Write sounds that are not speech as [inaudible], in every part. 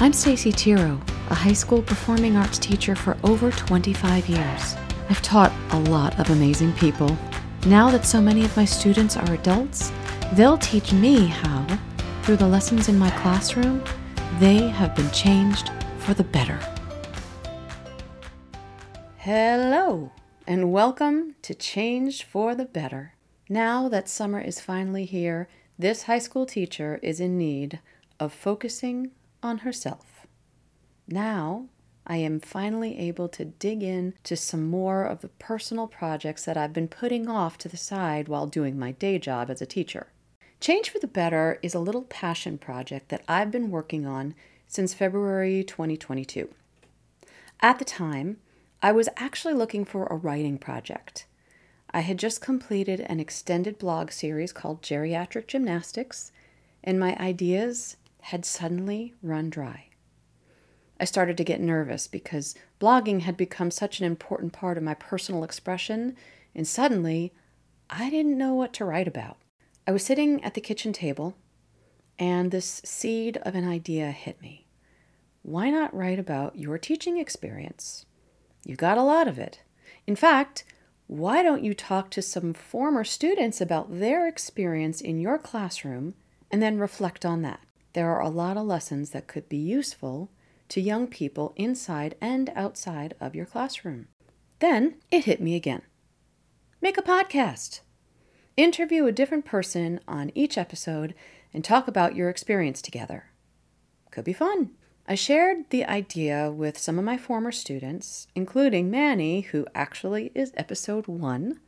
I'm Stacey Tirro, a high school performing arts teacher for over 25 years. I've taught a lot of amazing people. Now that so many of my students are adults, they'll teach me how, through the lessons in my classroom, they have been changed for the better. Hello, and welcome to Change for the Better. Now that summer is finally here, this high school teacher is in need of focusing on herself. Now, I am finally able to dig in to some more of the personal projects that I've been putting off to the side while doing my day job as a teacher. Change for the Better is a little passion project that I've been working on since February 2022. At the time, I was actually looking for a writing project. I had just completed an extended blog series called Geriatric Gymnastics, and my ideas had suddenly run dry. I started to get nervous because blogging had become such an important part of my personal expression, and suddenly I didn't know what to write about. I was sitting at the kitchen table, and this seed of an idea hit me. Why not write about your teaching experience? You got a lot of it. In fact, why don't you talk to some former students about their experience in your classroom and then reflect on that? There are a lot of lessons that could be useful to young people inside and outside of your classroom. Then it hit me again. Make a podcast. Interview a different person on each episode and talk about your experience together. Could be fun. I shared the idea with some of my former students, including Manny, who actually is episode one,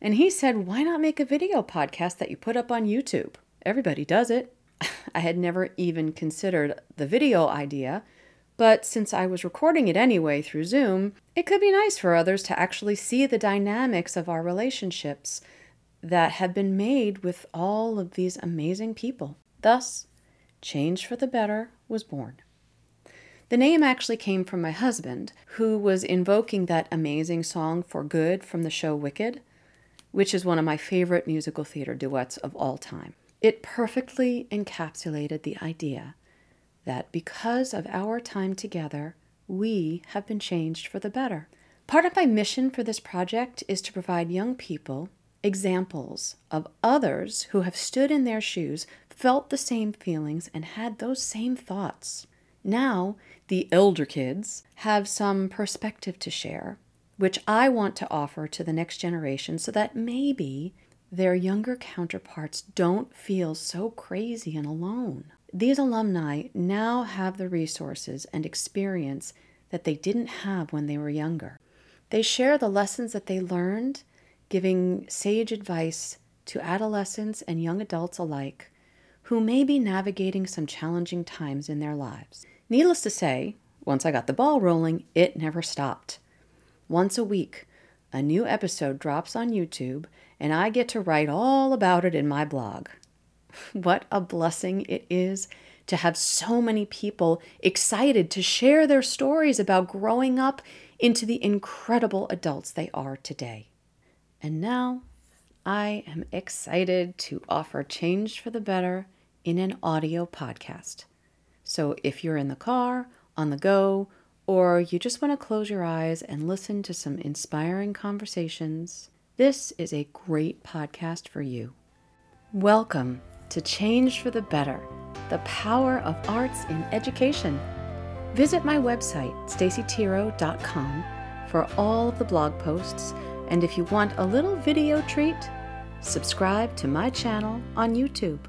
and he said, Why not make a video podcast that you put up on YouTube? Everybody does it. [laughs] I had never even considered the video idea, but since I was recording it anyway through Zoom, it could be nice for others to actually see the dynamics of our relationships that have been made with all of these amazing people. Thus, Change for the Better was born. The name actually came from my husband, who was invoking that amazing song for good from the show Wicked, which is one of my favorite musical theater duets of all time. It perfectly encapsulated the idea that because of our time together, we have been changed for the better. Part of my mission for this project is to provide young people examples of others who have stood in their shoes, felt the same feelings, and had those same thoughts. Now, the elder kids have some perspective to share, which I want to offer to the next generation so that maybe their younger counterparts don't feel so crazy and alone. These alumni now have the resources and experience that they didn't have when they were younger. They share the lessons that they learned, giving sage advice to adolescents and young adults alike who may be navigating some challenging times in their lives. Needless to say, once I got the ball rolling, it never stopped. Once a week, a new episode drops on YouTube, and I get to write all about it in my blog. [laughs] What a blessing it is to have so many people excited to share their stories about growing up into the incredible adults they are today. And now I am excited to offer Change for the Better in an audio podcast. So if you're in the car, on the go, or you just want to close your eyes and listen to some inspiring conversations, this is a great podcast for you. Welcome to Change for the Better The Power of Arts in Education. Visit my website, staceytirro.com, for all of the blog posts, and if you want a little video treat, subscribe to my channel on YouTube.